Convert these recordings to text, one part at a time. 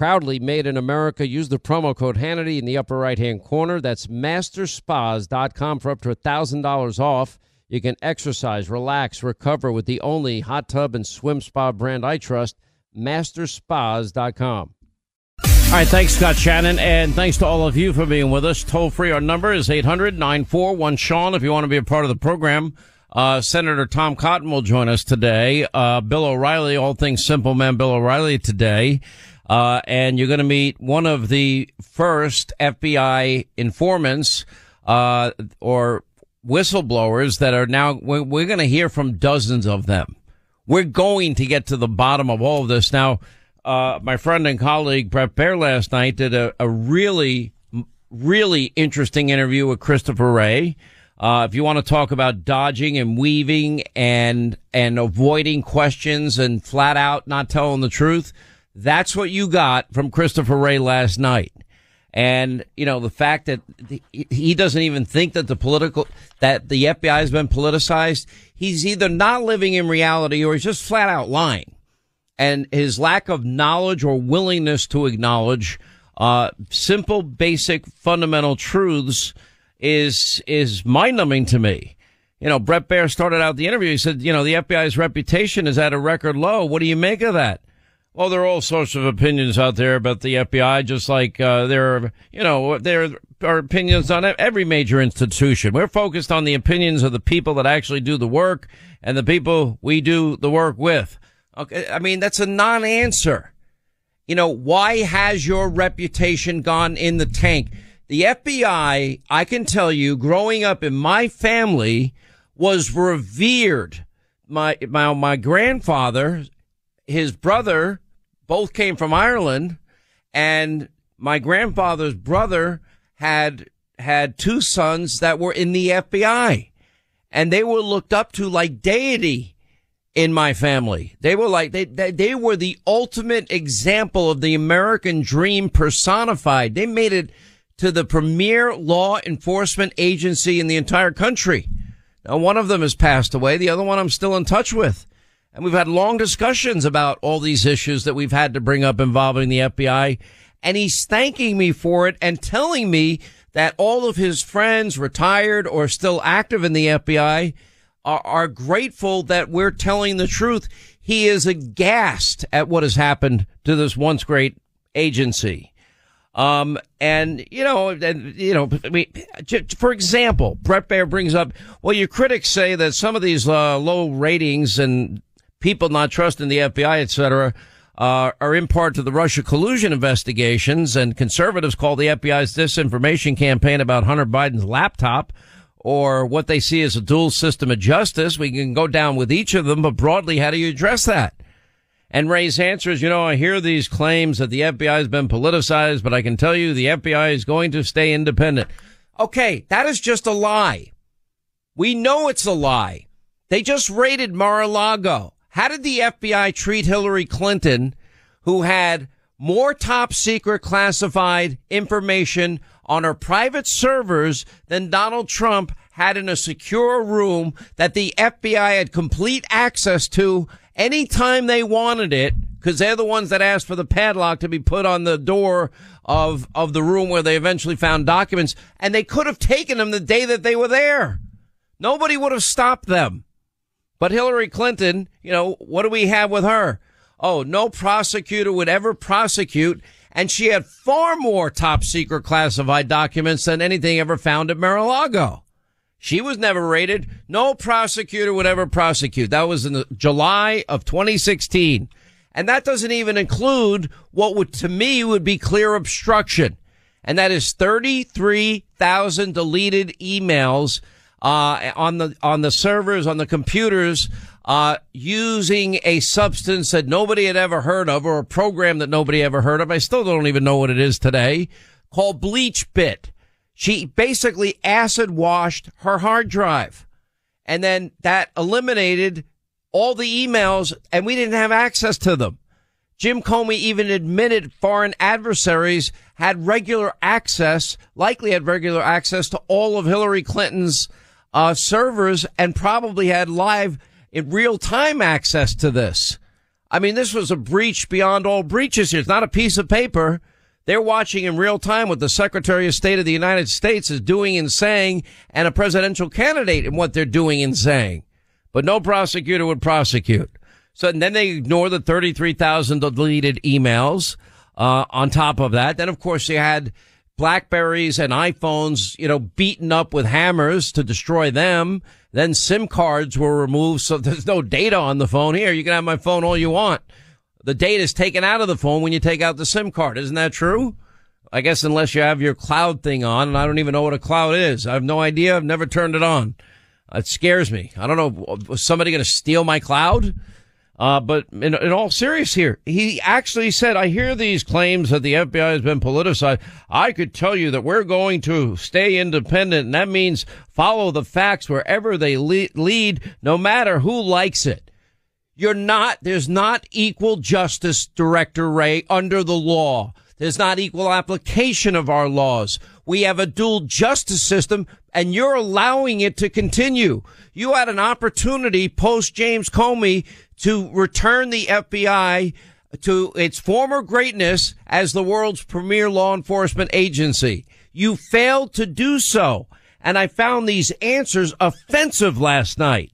Proudly made in America. Use the promo code Hannity in the upper right hand corner. That's masterspas.com for up to $1,000 off. You can exercise, relax, recover with the only hot tub and swim spa brand I trust, masterspas.com. All right, thanks, Scott Shannon, and thanks to all of you for being with us. Toll free, our number is 800 941 Sean if you want to be a part of the program. Uh, Senator Tom Cotton will join us today. Uh, Bill O'Reilly, all things simple man, Bill O'Reilly today. Uh, and you're going to meet one of the first FBI informants, uh, or whistleblowers that are now, we're, we're going to hear from dozens of them. We're going to get to the bottom of all of this. Now, uh, my friend and colleague Bret Baier last night did a, a really, really interesting interview with Christopher Wray. Uh, if you want to talk about dodging and weaving and, and avoiding questions and flat out not telling the truth, that's what you got from Christopher Wray last night. And, you know, the fact that he doesn't even think that the political, that the FBI has been politicized, he's either not living in reality or he's just flat out lying. And his lack of knowledge or willingness to acknowledge, uh, simple, basic, fundamental truths is, is mind numbing to me. You know, Bret Baier started out the interview. He said, you know, the FBI's reputation is at a record low. What do you make of that? Well, there are all sorts of opinions out there about the FBI, just like uh, there are, you know, there are opinions on every major institution. We're focused on the opinions of the people that actually do the work and the people we do the work with. Okay, I mean that's a non-answer. You know, why has your reputation gone in the tank? The FBI, I can tell you, growing up in my family, was revered. My my my grandfather his brother both came from Ireland and my grandfather's brother had had two sons that were in the FBI and they were looked up to like deity in my family. They were like, they, they, they were the ultimate example of the American dream personified. They made it to the premier law enforcement agency in the entire country. Now, one of them has passed away. The other one I'm still in touch with. And we've had long discussions about all these issues that we've had to bring up involving the FBI. And he's thanking me for it and telling me that all of his friends, retired or still active in the FBI, are, are grateful that we're telling the truth. He is aghast at what has happened to this once great agency. Um, and you know, and you know, I mean, for example, Bret Baier brings up, well, your critics say that some of these uh, low ratings and people not trusting the FBI, et cetera, uh, are in part to the Russia collusion investigations. And conservatives call the FBI's disinformation campaign about Hunter Biden's laptop or what they see as a dual system of justice. We can go down with each of them, but broadly, how do you address that? And Wray's answer is, you know, I hear these claims that the FBI has been politicized, but I can tell you the FBI is going to stay independent. Okay, that is just a lie. We know it's a lie. They just raided Mar-a-Lago. How did the FBI treat Hillary Clinton, who had more top secret classified information on her private servers than Donald Trump had in a secure room that the FBI had complete access to anytime they wanted it because they're the ones that asked for the padlock to be put on the door of of the room where they eventually found documents and they could have taken them the day that they were there. Nobody would have stopped them. But Hillary Clinton, you know, what do we have with her? Oh, no prosecutor would ever prosecute. And she had far more top secret classified documents than anything ever found at Mar-a-Lago. She was never raided. No prosecutor would ever prosecute. That was in July of 2016. And that doesn't even include what would, to me, would be clear obstruction. And that is 33,000 deleted emails, uh, on the, on the servers, on the computers, uh, using a substance that nobody had ever heard of or a program that nobody ever heard of. I still don't even know what it is today called BleachBit. She basically acid washed her hard drive and then that eliminated all the emails and we didn't have access to them. Jim Comey even admitted foreign adversaries had regular access, likely had regular access to all of Hillary Clinton's uh, servers and probably had live in real time access to this. I mean, this was a breach beyond all breaches. It's not a piece of paper. They're watching in real time what the Secretary of State of the United States is doing and saying and a presidential candidate and what they're doing and saying. But no prosecutor would prosecute. So and then they ignore the 33,000 deleted emails. Uh, on top of that, then of course you had Blackberries and iPhones, you know, beaten up with hammers to destroy them. Then SIM cards were removed, so there's no data on the phone. Here, you can have my phone all you want. The data is taken out of the phone when you take out the SIM card. Isn't that true? I guess unless you have your cloud thing on, and I don't even know what a cloud is. I have no idea. I've never turned it on. It scares me. I don't know. Was somebody going to steal my cloud? Uh, but in, in, all serious here, he actually said, I hear these claims that the FBI has been politicized. I could tell you that we're going to stay independent. And that means follow the facts wherever they lead, no matter who likes it. You're not, there's not equal justice, Director Wray, under the law. There's not equal application of our laws. We have a dual justice system and you're allowing it to continue. You had an opportunity post James Comey to return the FBI to its former greatness as the world's premier law enforcement agency. You failed to do so. And I found these answers offensive last night.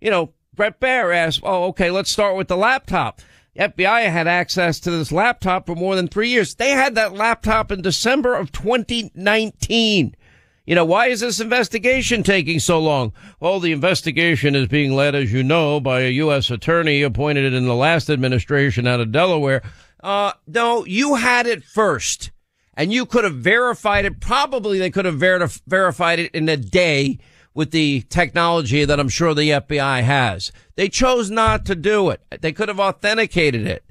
You know, Bret Baier asked, Oh, okay, let's start with the laptop. FBI had access to this laptop for more than three years. They had that laptop in December of 2019. You know, why is this investigation taking so long? Well, the investigation is being led, as you know, by a U.S. attorney appointed in the last administration out of Delaware. Uh, no, you had it first and you could have verified it. Probably they could have ver- verified it in a day with the technology that I'm sure the FBI has. They chose not to do it. They could have authenticated it,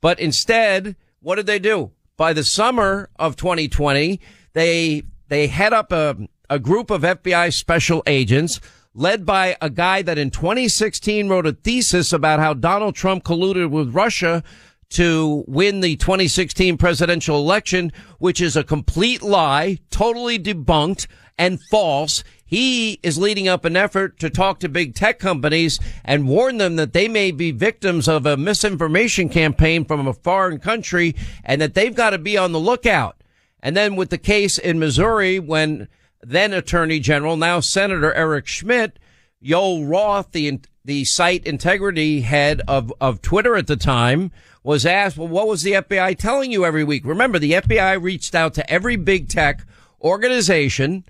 but instead, what did they do? By the summer of 2020, they they head up a, a group of FBI special agents led by a guy that in 2016 wrote a thesis about how Donald Trump colluded with Russia to win the 2016 presidential election, which is a complete lie, totally debunked and false. He is leading up an effort to talk to big tech companies and warn them that they may be victims of a misinformation campaign from a foreign country and that they've got to be on the lookout. And then with the case in Missouri, when then Attorney General, now Senator Eric Schmitt, Yoel Roth, the the site integrity head of, of Twitter at the time, was asked, well, what was the FBI telling you every week? Remember, the FBI reached out to every big tech organization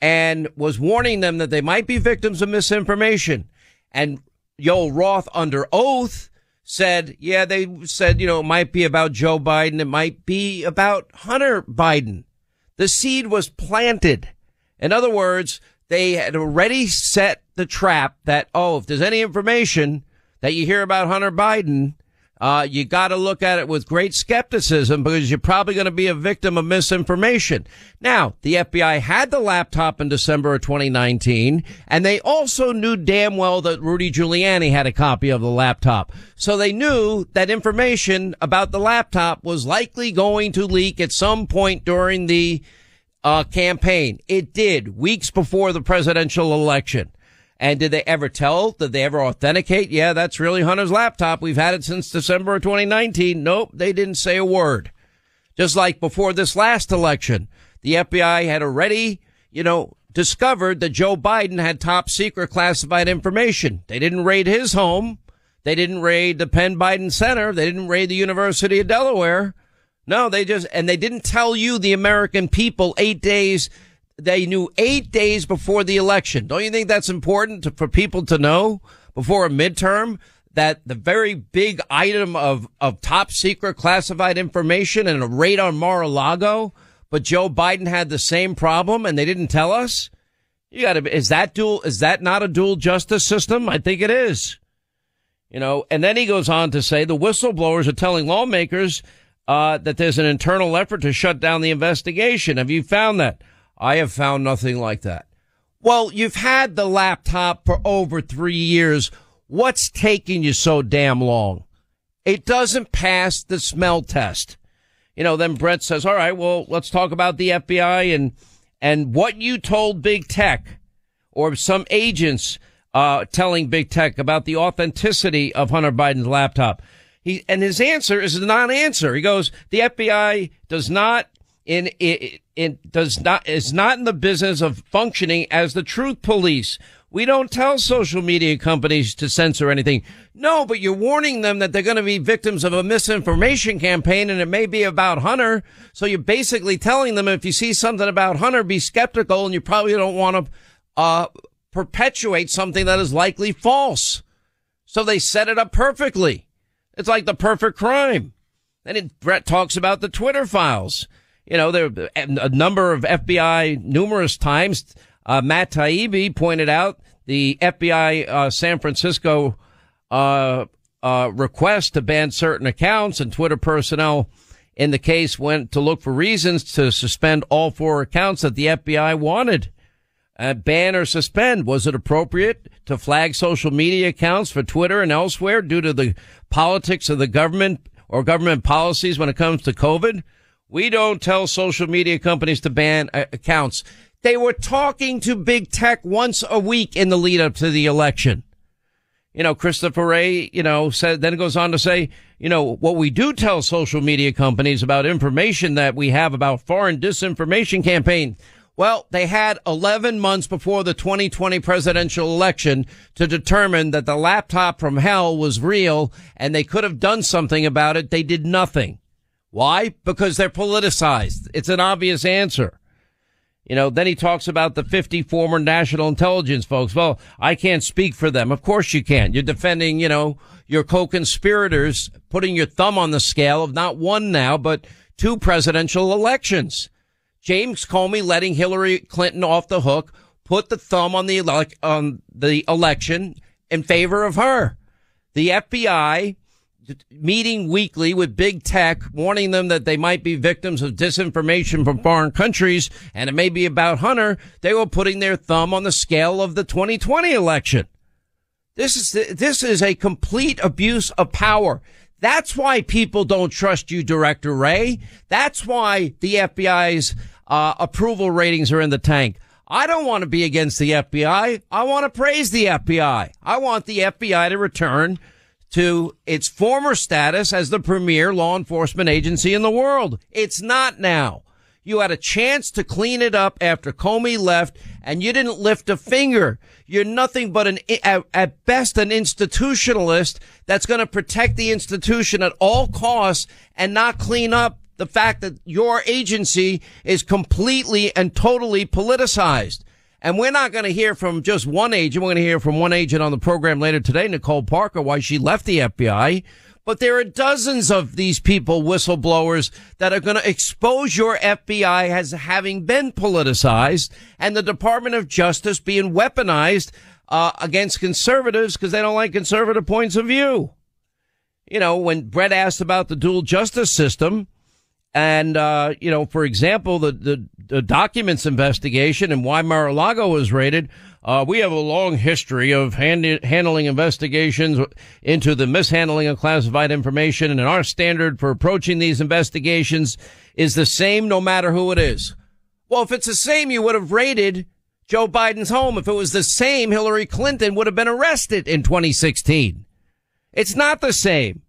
and was warning them that they might be victims of misinformation. And Yoel Roth, under oath, said, yeah, they said, you know, it might be about Joe Biden. It might be about Hunter Biden. The seed was planted. In other words, they had already set the trap that, oh, if there's any information that you hear about Hunter Biden, uh, you got to look at it with great skepticism because you're probably going to be a victim of misinformation. Now, the FBI had the laptop in December of 2019, and they also knew damn well that Rudy Giuliani had a copy of the laptop. So they knew that information about the laptop was likely going to leak at some point during the uh, campaign. It did weeks before the presidential election. And did they ever tell? Did they ever authenticate? Yeah, that's really Hunter's laptop. We've had it since December of 2019. Nope, they didn't say a word. Just like before this last election, the FBI had already, you know, discovered that Joe Biden had top secret classified information. They didn't raid his home. They didn't raid the Penn Biden Center. They didn't raid the University of Delaware. No, they just, and they didn't tell you, the American people, eight days they knew eight days before the election. Don't you think that's important to, for people to know before a midterm that the very big item of, of top secret classified information and a raid on Mar-a-Lago, but Joe Biden had the same problem and they didn't tell us? You gotta, is that dual, is that not a dual justice system? I think it is. You know, and then he goes on to say the whistleblowers are telling lawmakers, uh, that there's an internal effort to shut down the investigation. Have you found that? I have found nothing like that. Well, you've had the laptop for over three years. What's taking you so damn long? It doesn't pass the smell test. You know, then Bret says, all right, well, let's talk about the FBI and, and what you told big tech or some agents, uh, telling big tech about the authenticity of Hunter Biden's laptop. He, and his answer is a non-answer. He goes, the FBI does not in, in, in does not is not in the business of functioning as the truth police. We don't tell social media companies to censor anything. No, but you're warning them that they're going to be victims of a misinformation campaign and it may be about Hunter. So you're basically telling them if you see something about Hunter, be skeptical and you probably don't want to, uh, perpetuate something that is likely false. So they set it up perfectly. It's like the perfect crime. And it, Bret talks about the Twitter files you know, there a number of FBI numerous times. Uh, Matt Taibbi pointed out the FBI uh, San Francisco uh, uh, request to ban certain accounts, and Twitter personnel in the case went to look for reasons to suspend all four accounts that the FBI wanted. Uh, ban or suspend. Was it appropriate to flag social media accounts for Twitter and elsewhere due to the politics of the government or government policies when it comes to COVID? We don't tell social media companies to ban uh, accounts. They were talking to big tech once a week in the lead up to the election. You know, Christopher Wray, you know, said, then goes on to say, you know, what we do tell social media companies about information that we have about foreign disinformation campaign. Well, they had 11 months before the 2020 presidential election to determine that the laptop from hell was real and they could have done something about it. They did nothing. Why? Because they're politicized. It's an obvious answer. You know, then he talks about the 50 former national intelligence folks. Well, I can't speak for them. Of course you can't. You're defending, you know, your co-conspirators, putting your thumb on the scale of not one now, but two presidential elections. James Comey letting Hillary Clinton off the hook, put the thumb on the, ele- on the election in favor of her. The FBI meeting weekly with big tech, warning them that they might be victims of disinformation from foreign countries, and it may be about Hunter. They were putting their thumb on the scale of the 2020 election. This is this is a complete abuse of power. That's why people don't trust you, Director Wray. That's why the FBI's uh, approval ratings are in the tank. I don't want to be against the FBI. I want to praise the FBI. I want the FBI to return to its former status as the premier law enforcement agency in the world. It's not now. You had a chance to clean it up after Comey left and you didn't lift a finger. You're nothing but an, at best, an institutionalist that's going to protect the institution at all costs and not clean up the fact that your agency is completely and totally politicized. And we're not going to hear from just one agent. We're going to hear from one agent on the program later today, Nicole Parker, why she left the FBI. But there are dozens of these people, whistleblowers, that are going to expose your FBI as having been politicized and the Department of Justice being weaponized uh, against conservatives because they don't like conservative points of view. you know, when Bret asked about the dual justice system, and uh, you know, for example, the, the, the documents investigation and why Mar-a-Lago was raided. Uh, we have a long history of hand- handling investigations into the mishandling of classified information, and our standard for approaching these investigations is the same no matter who it is. Well, if it's the same, you would have raided Joe Biden's home. If it was the same, Hillary Clinton would have been arrested in 2016. It's not the same.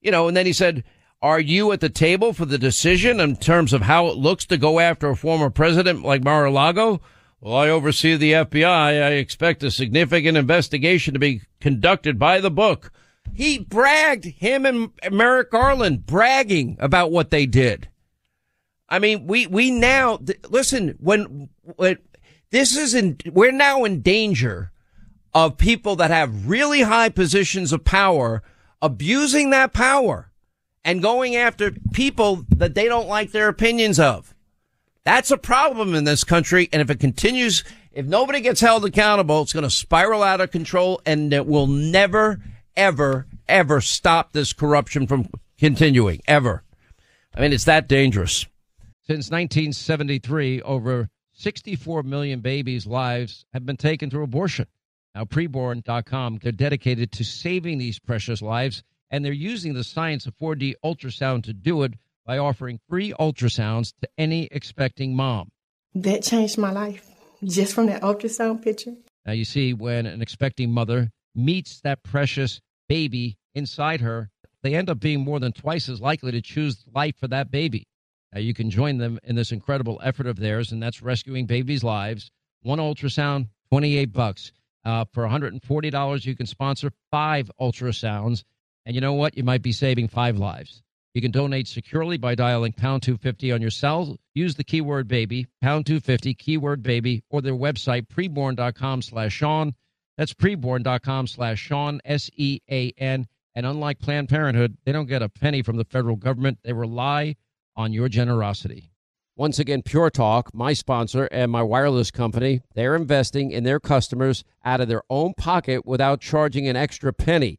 You know, and then he said, are you at the table for the decision in terms of how it looks to go after a former president like Mar-a-Lago? Well, I oversee the FBI. I expect a significant investigation to be conducted by the book. He bragged, him and Merrick Garland bragging about what they did. I mean, we, we now, listen, when, when this is in, we're now in danger of people that have really high positions of power abusing that power and going after people that they don't like their opinions of. That's a problem in this country. And if it continues, if nobody gets held accountable, it's going to spiral out of control and it will never, ever, ever stop this corruption from continuing ever. I mean, it's that dangerous. Since 1973, over 64 million babies' lives have been taken through abortion. Now, preborn.com, they're dedicated to saving these precious lives, and they're using the science of 4D ultrasound to do it by offering free ultrasounds to any expecting mom. That changed my life just from that ultrasound picture. Now, you see, when an expecting mother meets that precious baby inside her, they end up being more than twice as likely to choose life for that baby. Now, you can join them in this incredible effort of theirs, and that's rescuing babies' lives. One ultrasound, 28 bucks. Uh, for $140, you can sponsor five ultrasounds. And you know what? You might be saving five lives. You can donate securely by dialing pound 250 on your cell. Use the keyword baby, pound 250, keyword baby, or their website, preborn.com slash Sean. That's preborn.com slash Sean, S E A N. And unlike Planned Parenthood, they don't get a penny from the federal government. They rely on your generosity. Once again, Pure Talk, my sponsor and my wireless company, they're investing in their customers out of their own pocket without charging an extra penny.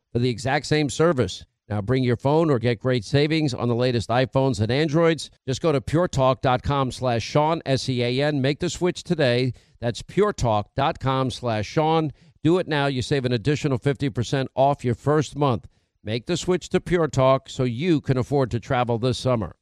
for the exact same service. Now bring your phone or get great savings on the latest iPhones and Androids. Just go to puretalk.com slash Sean, S-E-A-N. Make the switch today. That's puretalk.com slash Sean. Do it now. You save an additional 50% off your first month. Make the switch to Pure Talk so you can afford to travel this summer.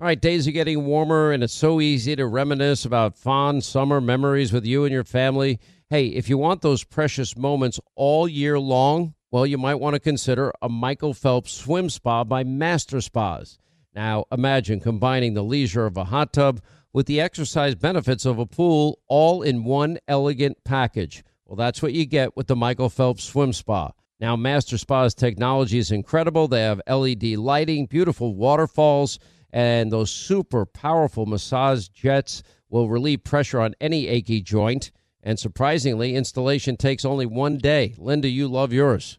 All right, days are getting warmer, and it's so easy to reminisce about fond summer memories with you and your family. Hey, if you want those precious moments all year long, well, you might want to consider a Michael Phelps swim spa by Master Spas. Now, imagine combining the leisure of a hot tub with the exercise benefits of a pool all in one elegant package. Well, that's what you get with the Michael Phelps Swim Spa. Now, Master Spa's technology is incredible. They have LED lighting, beautiful waterfalls, and those super powerful massage jets will relieve pressure on any achy joint. And surprisingly, installation takes only one day. Linda, you love yours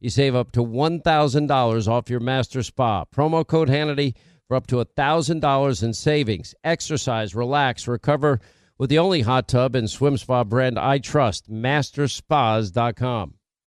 You save up to $1,000 off your master spa. Promo code Hannity for up to $1,000 in savings. Exercise, relax, recover with the only hot tub and swim spa brand I trust, masterspas.com.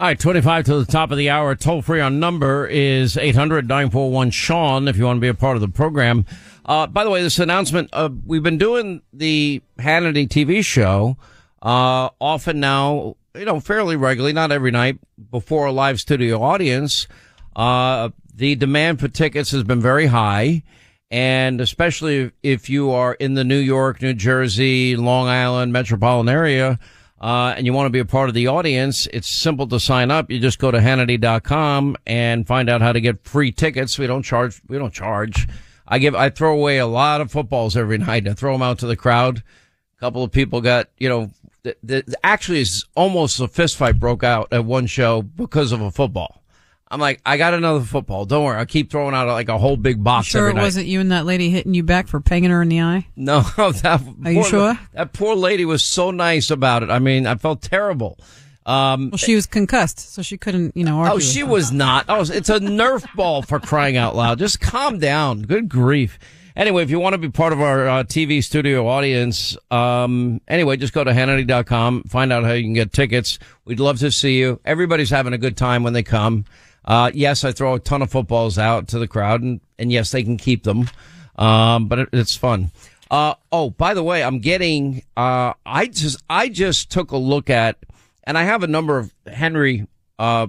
All right, 25 to the top of the hour. Toll free on number is 800 941 Sean if you want to be a part of the program. Uh, by the way, this announcement, uh, we've been doing the Hannity TV show, uh, often now, you know, fairly regularly, not every night before a live studio audience. Uh, the demand for tickets has been very high. And especially if you are in the New York, New Jersey, Long Island metropolitan area, uh, and you want to be a part of the audience, it's simple to sign up. You just go to Hannity.com and find out how to get free tickets. We don't charge, we don't charge I give, I throw away a lot of footballs every night. I throw them out to the crowd. A couple of people got, you know, the, the, actually it's almost a fistfight broke out at one show because of a football. I'm like, I got another football. Don't worry. I keep throwing out like a whole big box. Sure, it night. wasn't you and that lady hitting you back for panging her in the eye? No, that. Are you sure? That poor lady was so nice about it. I mean, I felt terrible. Um, well, she was concussed, so she couldn't, you know. oh, she was not. Oh, it's a Nerf ball for crying out loud. Just calm down. Good grief. Anyway, if you want to be part of our uh, TV studio audience, um, anyway, just go to Hannity.com, find out how you can get tickets. We'd love to see you. Everybody's having a good time when they come. Uh, yes, I throw a ton of footballs out to the crowd, and, and yes, they can keep them. Um, but it, it's fun. Uh, oh, by the way, I'm getting, uh, I just, I just took a look at and I have a number of Henry, uh,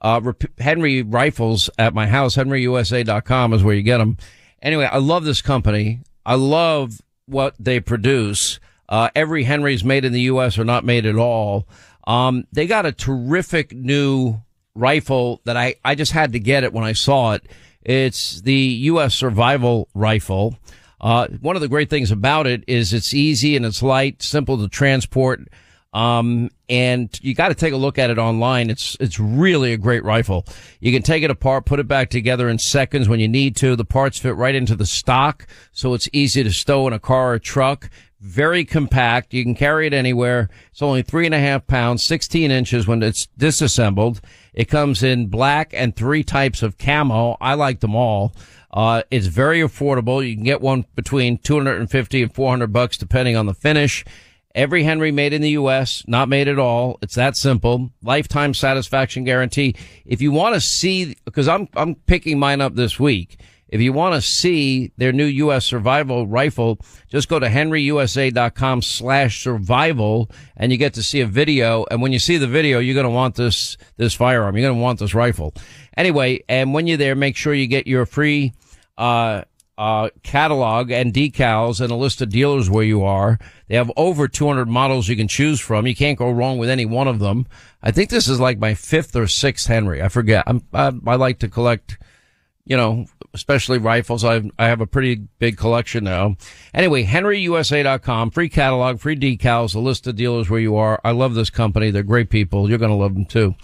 uh, Henry rifles at my house. HenryUSA.com is where you get them. Anyway, I love this company. I love what they produce. Uh, every Henry's made in the U.S. or not made at all. Um, they got a terrific new rifle that I, I just had to get it when I saw it. It's the U.S. survival rifle. Uh, one of the great things about it is it's easy and it's light, simple to transport. Um, and you got to take a look at it online. It's, it's really a great rifle. You can take it apart, put it back together in seconds when you need to. The parts fit right into the stock. So it's easy to stow in a car or truck. Very compact. You can carry it anywhere. It's only three and a half pounds, 16 inches when it's disassembled. It comes in black and three types of camo. I like them all. Uh, it's very affordable. You can get one between 250 and 400 bucks depending on the finish. Every Henry made in the U.S., not made at all. It's that simple. Lifetime satisfaction guarantee. If you want to see, because I'm, I'm picking mine up this week. If you want to see their new U.S. survival rifle, just go to henryusa.com slash survival and you get to see a video. And when you see the video, you're going to want this, this firearm. You're going to want this rifle. Anyway, and when you're there, make sure you get your free, uh, uh, catalog and decals and a list of dealers where you are. They have over 200 models you can choose from. You can't go wrong with any one of them. I think this is like my fifth or sixth Henry. I forget. I'm, I, I like to collect, you know, especially rifles. I I have a pretty big collection now. Anyway, henryusa.com, free catalog, free decals, a list of dealers where you are. I love this company. They're great people. You're going to love them too.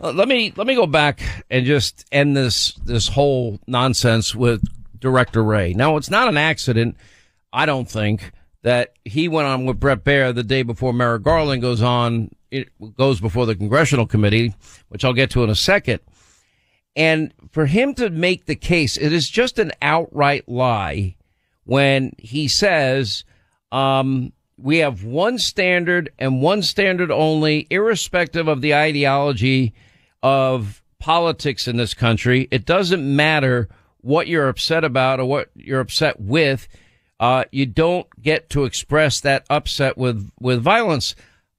Uh, let me let me go back and just end this this whole nonsense with Director Wray. Now, it's not an accident, I don't think, that he went on with Bret Baier the day before Merrick Garland goes on, it goes before the congressional committee, which I'll get to in a second. And for him to make the case, it is just an outright lie when he says, um, we have one standard and one standard only, irrespective of the ideology of politics in this country. It doesn't matter what you're upset about or what you're upset with. Uh, you don't get to express that upset with, with violence.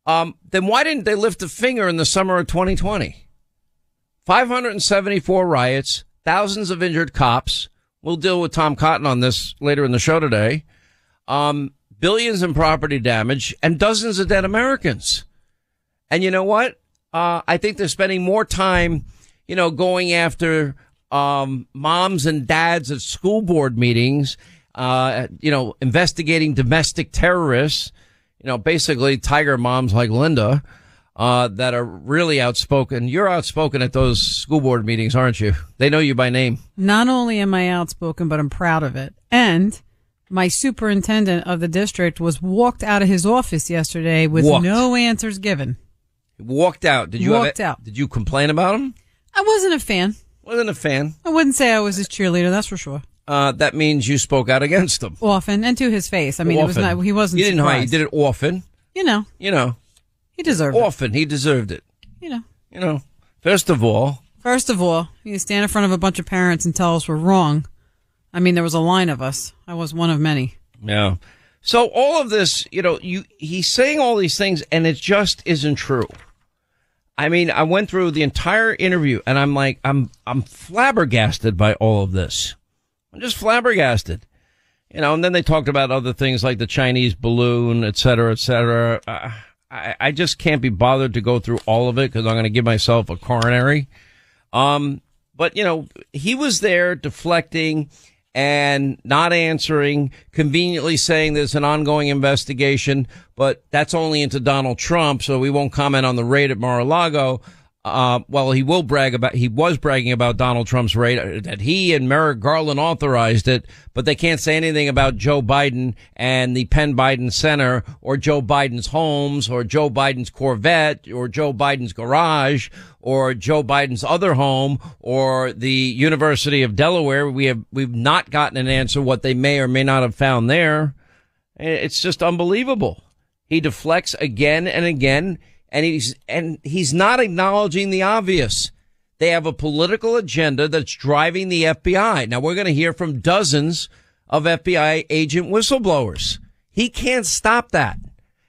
Um, then why didn't they lift a finger in the summer of 2020? 574 riots, thousands of injured cops. We'll deal with Tom Cotton on this later in the show today. Um, billions in property damage and dozens of dead Americans. And you know what? Uh, I think they're spending more time, you know, going after um, moms and dads at school board meetings, uh, you know, investigating domestic terrorists, you know, basically tiger moms like Linda, uh, that are really outspoken. You're outspoken at those school board meetings, aren't you? They know you by name. Not only am I outspoken, but I'm proud of it. And my superintendent of the district was walked out of his office yesterday with Walked. no answers given. Walked out. Did you Walked have, out. Did you complain about him? I wasn't a fan. Wasn't a fan. I wouldn't say I was his cheerleader, that's for sure. Uh, that means you spoke out against him. Often and to his face. I mean, it was not. He wasn't. You didn't hide. You surprised. did it often. You know, You know, he deserved it. often. He deserved it. You know. You know, first of all, First of all, you stand in front of a bunch of parents and tell us we're wrong. I mean, there was a line of us. I was one of many. Yeah. So all of this, you know, you he's saying all these things and it just isn't true. I mean, I went through the entire interview and I'm like I'm I'm flabbergasted by all of this. I'm just flabbergasted. You know, and then they talked about other things like the Chinese balloon, et cetera, et cetera. Uh, I, I just can't be bothered to go through all of it because I'm going to give myself a coronary. Um, but you know, he was there deflecting and not answering, conveniently saying there's an ongoing investigation, but that's only into Donald Trump, so we won't comment on the raid at Mar-a-Lago. Uh, well, he will brag about, he was bragging about Donald Trump's raid, uh, that he and Merrick Garland authorized it, but they can't say anything about Joe Biden and the Penn Biden Center or Joe Biden's homes or Joe Biden's Corvette or Joe Biden's garage or Joe Biden's other home or the University of Delaware. We have, we've not gotten an answer what they may or may not have found there. It's just unbelievable. He deflects again and again and he's, and he's not acknowledging the obvious. They have a political agenda that's driving the FBI. Now we're going to hear from dozens of FBI agent whistleblowers. He can't stop that.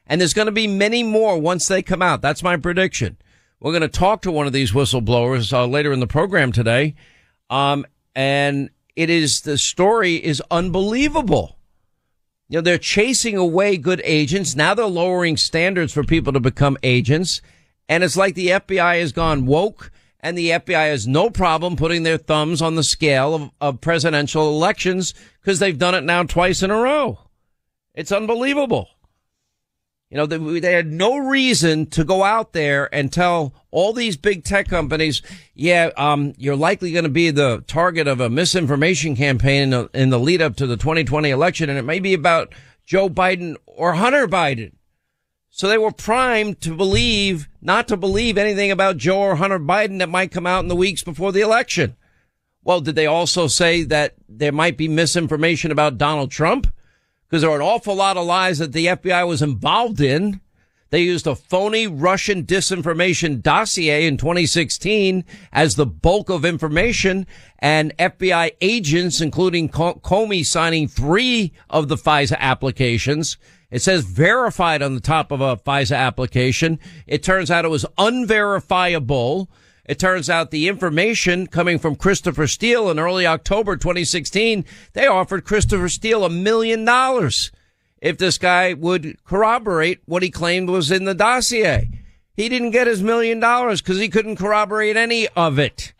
And there's going to be many more once they come out. That's my prediction. We're going to talk to one of these whistleblowers uh, later in the program today. Um, and it is, the story is unbelievable. You know, they're chasing away good agents. Now they're lowering standards for people to become agents. And it's like the FBI has gone woke and the FBI has no problem putting their thumbs on the scale of, of presidential elections because they've done it now twice in a row. It's unbelievable. You know, they, they, had no reason to go out there and tell all these big tech companies, yeah, um, you're likely going to be the target of a misinformation campaign in the, in the lead up to the 2020 election. And it may be about Joe Biden or Hunter Biden. So they were primed to believe, not to believe anything about Joe or Hunter Biden that might come out in the weeks before the election. Well, did they also say that there might be misinformation about Donald Trump? because there are an awful lot of lies that the FBI was involved in. They used a phony Russian disinformation dossier in 2016 as the bulk of information and FBI agents, including Comey signing three of the FISA applications. It says verified on the top of a FISA application. It turns out it was unverifiable. It turns out the information coming from Christopher Steele in early October 2016, they offered Christopher Steele a million dollars if this guy would corroborate what he claimed was in the dossier. He didn't get his million dollars because he couldn't corroborate any of it.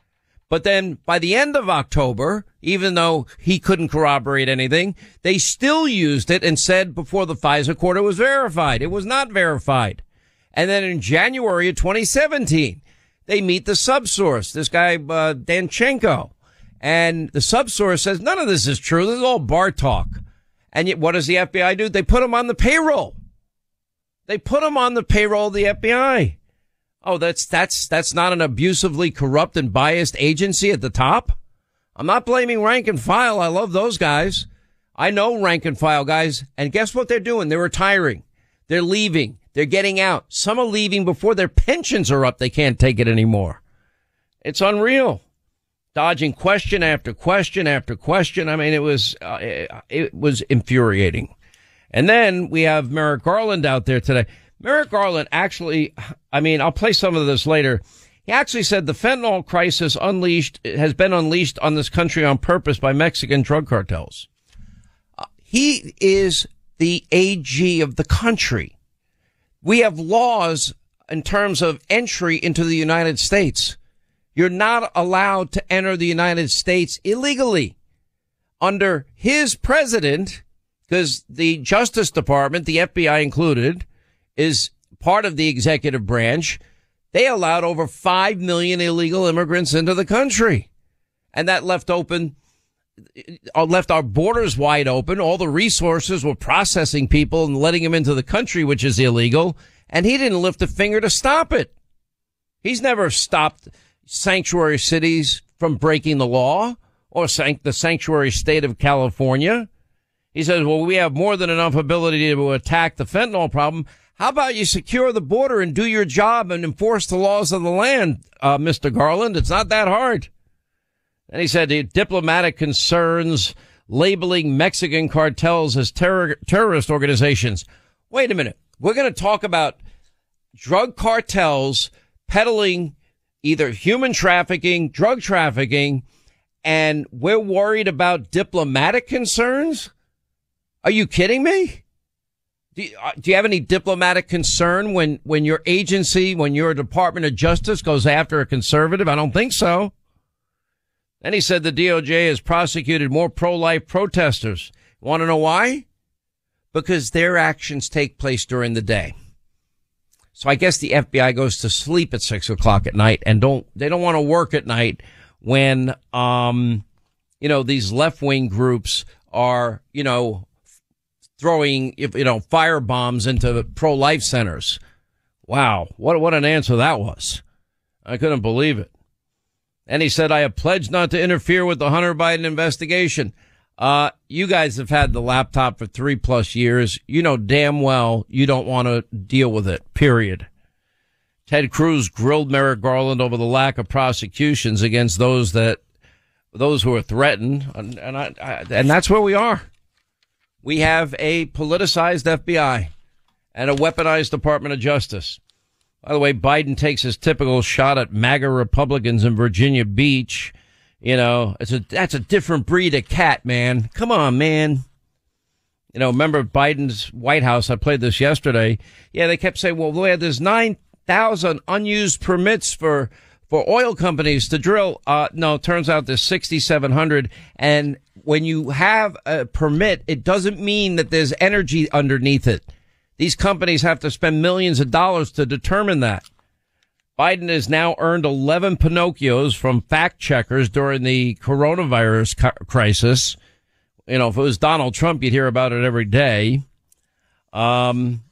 But then by the end of October, even though he couldn't corroborate anything, they still used it and said before the FISA court it was verified. It was not verified. And then in January of 2017, they meet the subsource, this guy, uh, Danchenko. And the subsource says, none of this is true. This is all bar talk. And yet, what does the FBI do? They put him on the payroll. They put him on the payroll of the FBI. Oh, that's, that's, that's not an abusively corrupt and biased agency at the top. I'm not blaming rank and file. I love those guys. I know rank and file guys. And guess what they're doing? They're retiring. They're leaving. They're getting out. Some are leaving before their pensions are up. They can't take it anymore. It's unreal. Dodging question after question after question. I mean, it was, uh, it was infuriating. And then we have Merrick Garland out there today. Merrick Garland actually, I mean, I'll play some of this later. He actually said the fentanyl crisis unleashed has been unleashed on this country on purpose by Mexican drug cartels. Uh, he is the AG of the country. We have laws in terms of entry into the United States. You're not allowed to enter the United States illegally under his president, because the Justice Department, the FBI included, is part of the executive branch. They allowed over 5 million illegal immigrants into the country. And that left open uh, left our borders wide open. All the resources were processing people and letting them into the country, which is illegal. And he didn't lift a finger to stop it. He's never stopped sanctuary cities from breaking the law or the sanctuary state of California. He says, well, we have more than enough ability to attack the fentanyl problem. How about you secure the border and do your job and enforce the laws of the land, uh, Mr. Garland? It's not that hard. And he said the diplomatic concerns labeling Mexican cartels as terror, terrorist organizations. Wait a minute. We're going to talk about drug cartels peddling either human trafficking, drug trafficking, and we're worried about diplomatic concerns? Are you kidding me? Do you, uh, do you, have any diplomatic concern when, when your agency, when your Department of Justice goes after a conservative? I don't think so. Then he said the DOJ has prosecuted more pro-life protesters. Want to know why? Because their actions take place during the day. So I guess the FBI goes to sleep at six o'clock at night and don't, they don't want to work at night when, um, you know, these left wing groups are, you know, throwing, you know, fire bombs into pro life centers. Wow. What, what an answer that was. I couldn't believe it. And he said, I have pledged not to interfere with the Hunter Biden investigation. Uh, you guys have had the laptop for three plus years. You know damn well you don't want to deal with it, period. Ted Cruz grilled Merrick Garland over the lack of prosecutions against those that, those who are threatened. And, and I, I, and that's where we are. We have a politicized FBI and a weaponized Department of Justice. By the way, Biden takes his typical shot at MAGA Republicans in Virginia Beach. You know, it's a, that's a different breed of cat, man. Come on, man. You know, remember Biden's White House? I played this yesterday. Yeah, they kept saying, well, we had there's 9,000 unused permits for, for oil companies to drill. Uh, no, turns out there's 6,700. And when you have a permit, it doesn't mean that there's energy underneath it. These companies have to spend millions of dollars to determine that. Biden has now earned 11 Pinocchios from fact checkers during the coronavirus crisis. You know, if it was Donald Trump, you'd hear about it every day. Um,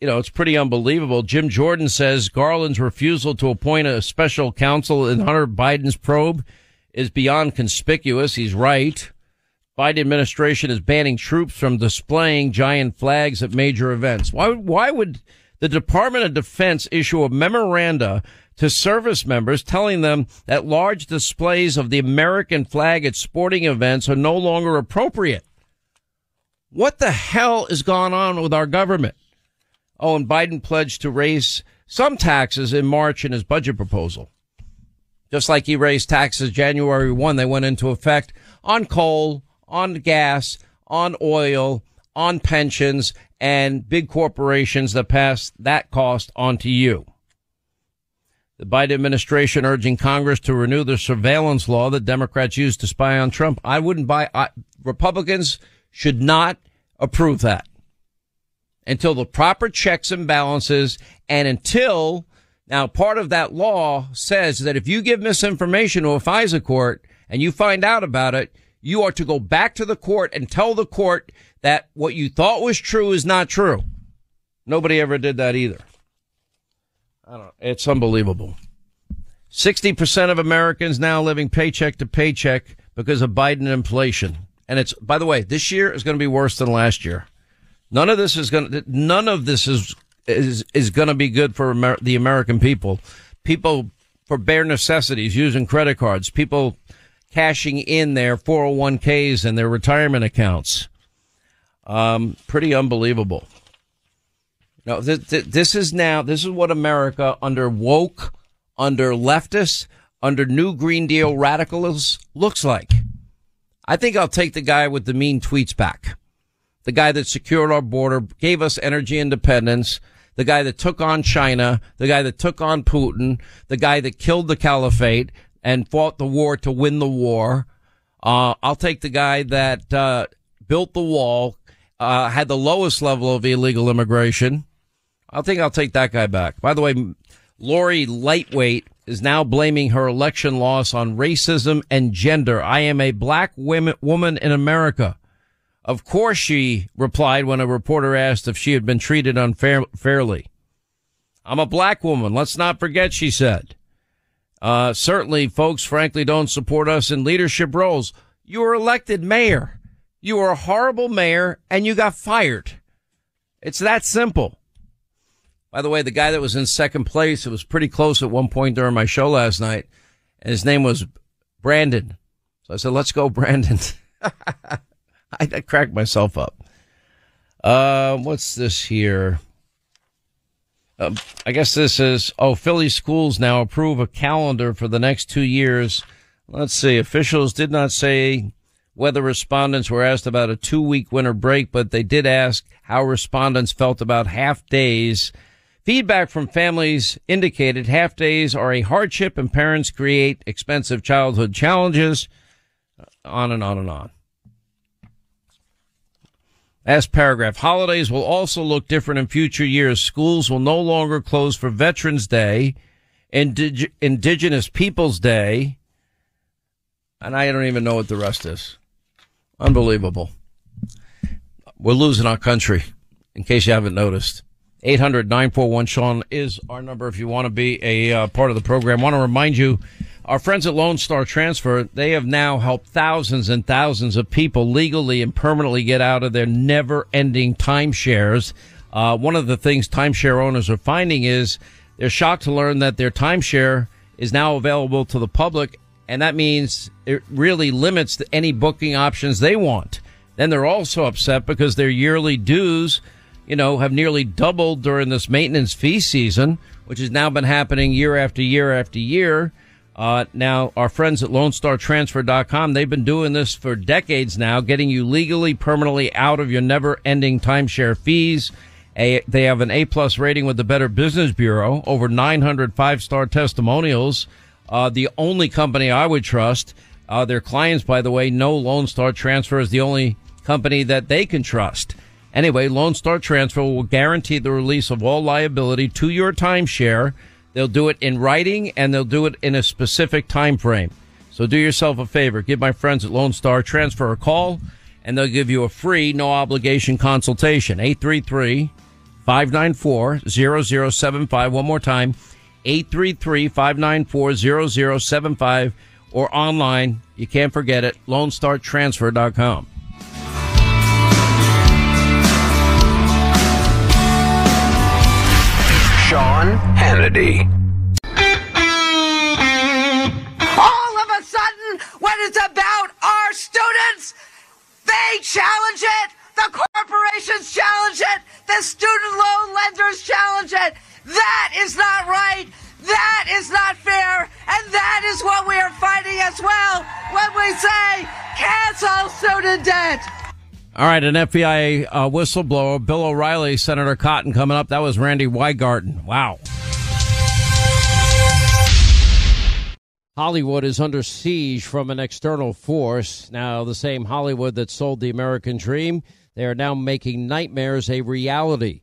you know, it's pretty unbelievable. Jim Jordan says Garland's refusal to appoint a special counsel in Hunter Biden's probe is beyond conspicuous. He's right. Biden administration is banning troops from displaying giant flags at major events. Why, why would the Department of Defense issue a memoranda to service members telling them that large displays of the American flag at sporting events are no longer appropriate. What the hell is going on with our government? Oh, and Biden pledged to raise some taxes in March in his budget proposal. Just like he raised taxes January 1, they went into effect on coal, on gas, on oil, on pensions, and big corporations that pass that cost on to you. The Biden administration urging Congress to renew the surveillance law that Democrats used to spy on Trump. I wouldn't buy, I, Republicans should not approve that until the proper checks and balances and until now part of that law says that if you give misinformation to a FISA court and you find out about it, you are to go back to the court and tell the court that what you thought was true is not true. Nobody ever did that either. I don't. It's unbelievable. 60% of Americans now living paycheck to paycheck because of Biden inflation. And it's, by the way, this year is going to be worse than last year. None of this is going to, none of this is, is, is going to be good for Amer- the American people. People for bare necessities using credit cards, people cashing in their 401ks and their retirement accounts. Um, pretty unbelievable. No, th- th- this is now, this is what America under woke, under leftists, under new Green Deal radicals looks like. I think I'll take the guy with the mean tweets back. The guy that secured our border, gave us energy independence, the guy that took on China, the guy that took on Putin, the guy that killed the caliphate and fought the war to win the war. Uh, I'll take the guy that, uh, built the wall, uh, had the lowest level of illegal immigration. I think I'll take that guy back. By the way, Lori Lightweight is now blaming her election loss on racism and gender. I am a black women, woman in America. Of course, she replied when a reporter asked if she had been treated unfairly. I'm a black woman. Let's not forget, she said. Uh, certainly folks, frankly, don't support us in leadership roles. You were elected mayor. You were a horrible mayor and you got fired. It's that simple. By the way, the guy that was in second place, it was pretty close at one point during my show last night, and his name was Brandon. So I said, let's go, Brandon. I, I cracked myself up. Uh, what's this here? Uh, I guess this is, oh, Philly schools now approve a calendar for the next two years. Let's see. Officials did not say whether respondents were asked about a two week winter break, but they did ask how respondents felt about half days. Feedback from families indicated half days are a hardship and parents create expensive childhood challenges. Uh, on and on and on. As paragraph, holidays will also look different in future years. Schools will no longer close for Veterans Day, Indig- Indigenous Peoples Day, and I don't even know what the rest is. Unbelievable. We're losing our country, in case you haven't noticed. 800 941 Sean is our number if you want to be a uh, part of the program. I want to remind you, our friends at Lone Star Transfer, they have now helped thousands and thousands of people legally and permanently get out of their never ending timeshares. Uh, one of the things timeshare owners are finding is they're shocked to learn that their timeshare is now available to the public and that means it really limits any booking options they want. Then they're also upset because their yearly dues, you know, have nearly doubled during this maintenance fee season, which has now been happening year after year after year. Uh, now, our friends at LoneStarTransfer.com, they've been doing this for decades now, getting you legally, permanently out of your never-ending timeshare fees. A, they have an A-plus rating with the Better Business Bureau, over 900 five-star testimonials. Uh, the only company I would trust. Uh, their clients, by the way, no Lone Star Transfer is the only company that they can trust. Anyway, Lone Star Transfer will guarantee the release of all liability to your timeshare They'll do it in writing and they'll do it in a specific time frame. So do yourself a favor. Give my friends at Lone Star Transfer a call and they'll give you a free, no obligation consultation. 833 594 0075. One more time. 833 594 0075 or online. You can't forget it. LoneStarTransfer.com. Sean Hannity. All of a sudden, when it's about our students, they challenge it. The corporations challenge it. The student loan lenders challenge it. That is not right. That is not fair. And that is what we are fighting as well when we say cancel student debt. All right, an FBI uh, whistleblower, Bill O'Reilly, Senator Cotton coming up. That was Randi Weingarten. Wow. Hollywood is under siege from an external force. Now, the same Hollywood that sold the American dream, they are now making nightmares a reality.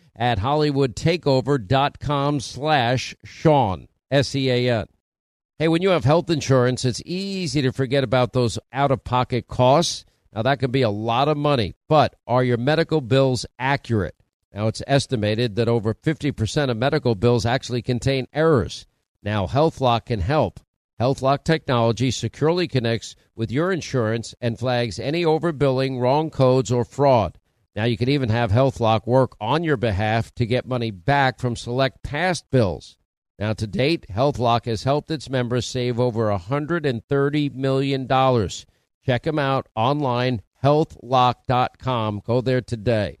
at hollywoodtakeover.com slash Sean, S-E-A-N. Hey, when you have health insurance, it's easy to forget about those out of pocket costs. Now, that can be a lot of money, but are your medical bills accurate? Now, it's estimated that over 50% of medical bills actually contain errors. Now, HealthLock can help. HealthLock technology securely connects with your insurance and flags any overbilling, wrong codes, or fraud. Now, you can even have HealthLock work on your behalf to get money back from select past bills. Now, to date, HealthLock has helped its members save over $130 million. Check them out online, healthlock.com. Go there today.